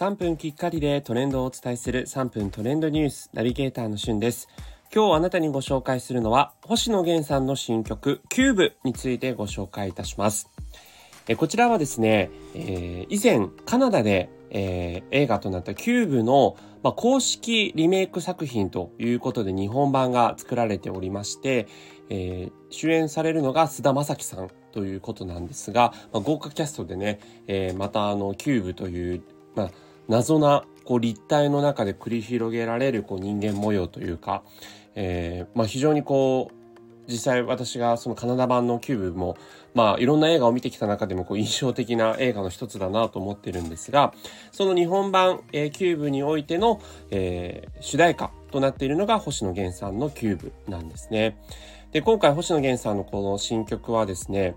3分きっかりでトレンドをお伝えする3分トレンドニュースナビゲーターのしゅんです。今日あなたにご紹介するのは星野源さんの新曲キューブについてご紹介いたします。えこちらはですね、えー、以前カナダで、えー、映画となったキューブの、まあ、公式リメイク作品ということで日本版が作られておりまして、えー、主演されるのが菅田将暉さんということなんですが、まあ、豪華キャストでね、えー、またあのキューブという、まあ、謎なこう立体の中で繰り広げられるこう人間模様というか、えーまあ、非常にこう実際私がそのカナダ版のキューブも、まあいろんな映画を見てきた中でもこう印象的な映画の一つだなと思ってるんですが、その日本版、えー、キューブにおいての、えー、主題歌となっているのが星野源さんのキューブなんですね。で、今回星野源さんのこの新曲はですね、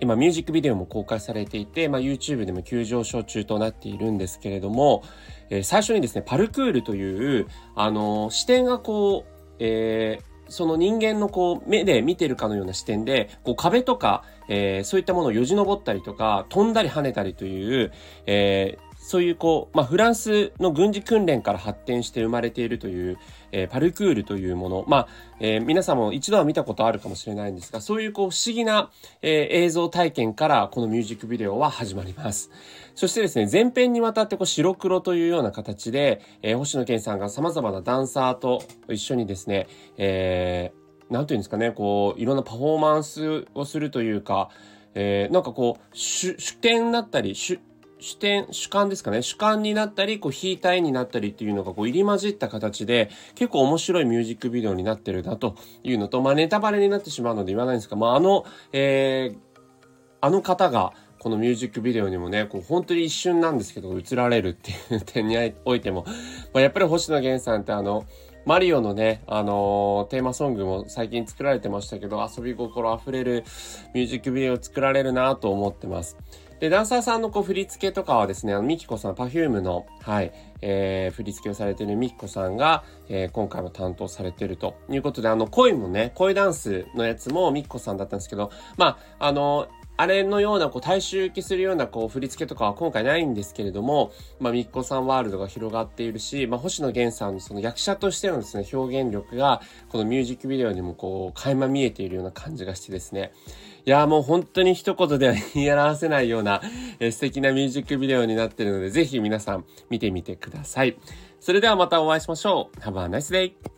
今ミュージックビデオも公開されていて、まあ、YouTube でも急上昇中となっているんですけれども、えー、最初にですね、パルクールという、あのー、視点がこう、えー、その人間のこう目で見てるかのような視点で、こう壁とか、えー、そういったものをよじ登ったりとか、飛んだり跳ねたりという、えー、そういうこう、まあ、フランスの軍事訓練から発展して生まれているという、えー、パルクールというもの。まあ、えー、皆さんも一度は見たことあるかもしれないんですが、そういうこう不思議な、えー、映像体験からこのミュージックビデオは始まります。そしてですね、前編にわたってこう白黒というような形で、えー、星野源さんが様々なダンサーと一緒にですね、えー、なんていうんですかね、こう、いろんなパフォーマンスをするというか、えー、なんかこう、主、主権だったり、主、主点、主観ですかね。主観になったり、こう、引いた絵になったりっていうのが、こう、入り混じった形で、結構面白いミュージックビデオになってるなというのと、まあ、ネタバレになってしまうので言わないんですが、まあ、あの、えー、あの方が、このミュージックビデオにもね、こう本当に一瞬なんですけど、映られるっていう点においても、まあ、やっぱり星野源さんってあの、マリオのね、あのー、テーマソングも最近作られてましたけど、遊び心溢れるミュージックビデオを作られるなと思ってます。で、ダンサーさんのこう振り付けとかはですね、あの、ミキコさん、perfume の、はい、えー、振り付けをされているミキコさんが、えー、今回も担当されているということで、あの、恋もね、恋ダンスのやつもミキコさんだったんですけど、まあ、あの、あれのような、こう、大衆受けするような、こう、振り付けとかは今回ないんですけれども、まあ、ミッコさんワールドが広がっているし、まあ、星野源さんのその役者としてのですね、表現力が、このミュージックビデオにもこう、垣間見えているような感じがしてですね、いやもう本当に一言では言い表せないような、えー、素敵なミュージックビデオになっているので、ぜひ皆さん見てみてください。それではまたお会いしましょう。Have a nice day!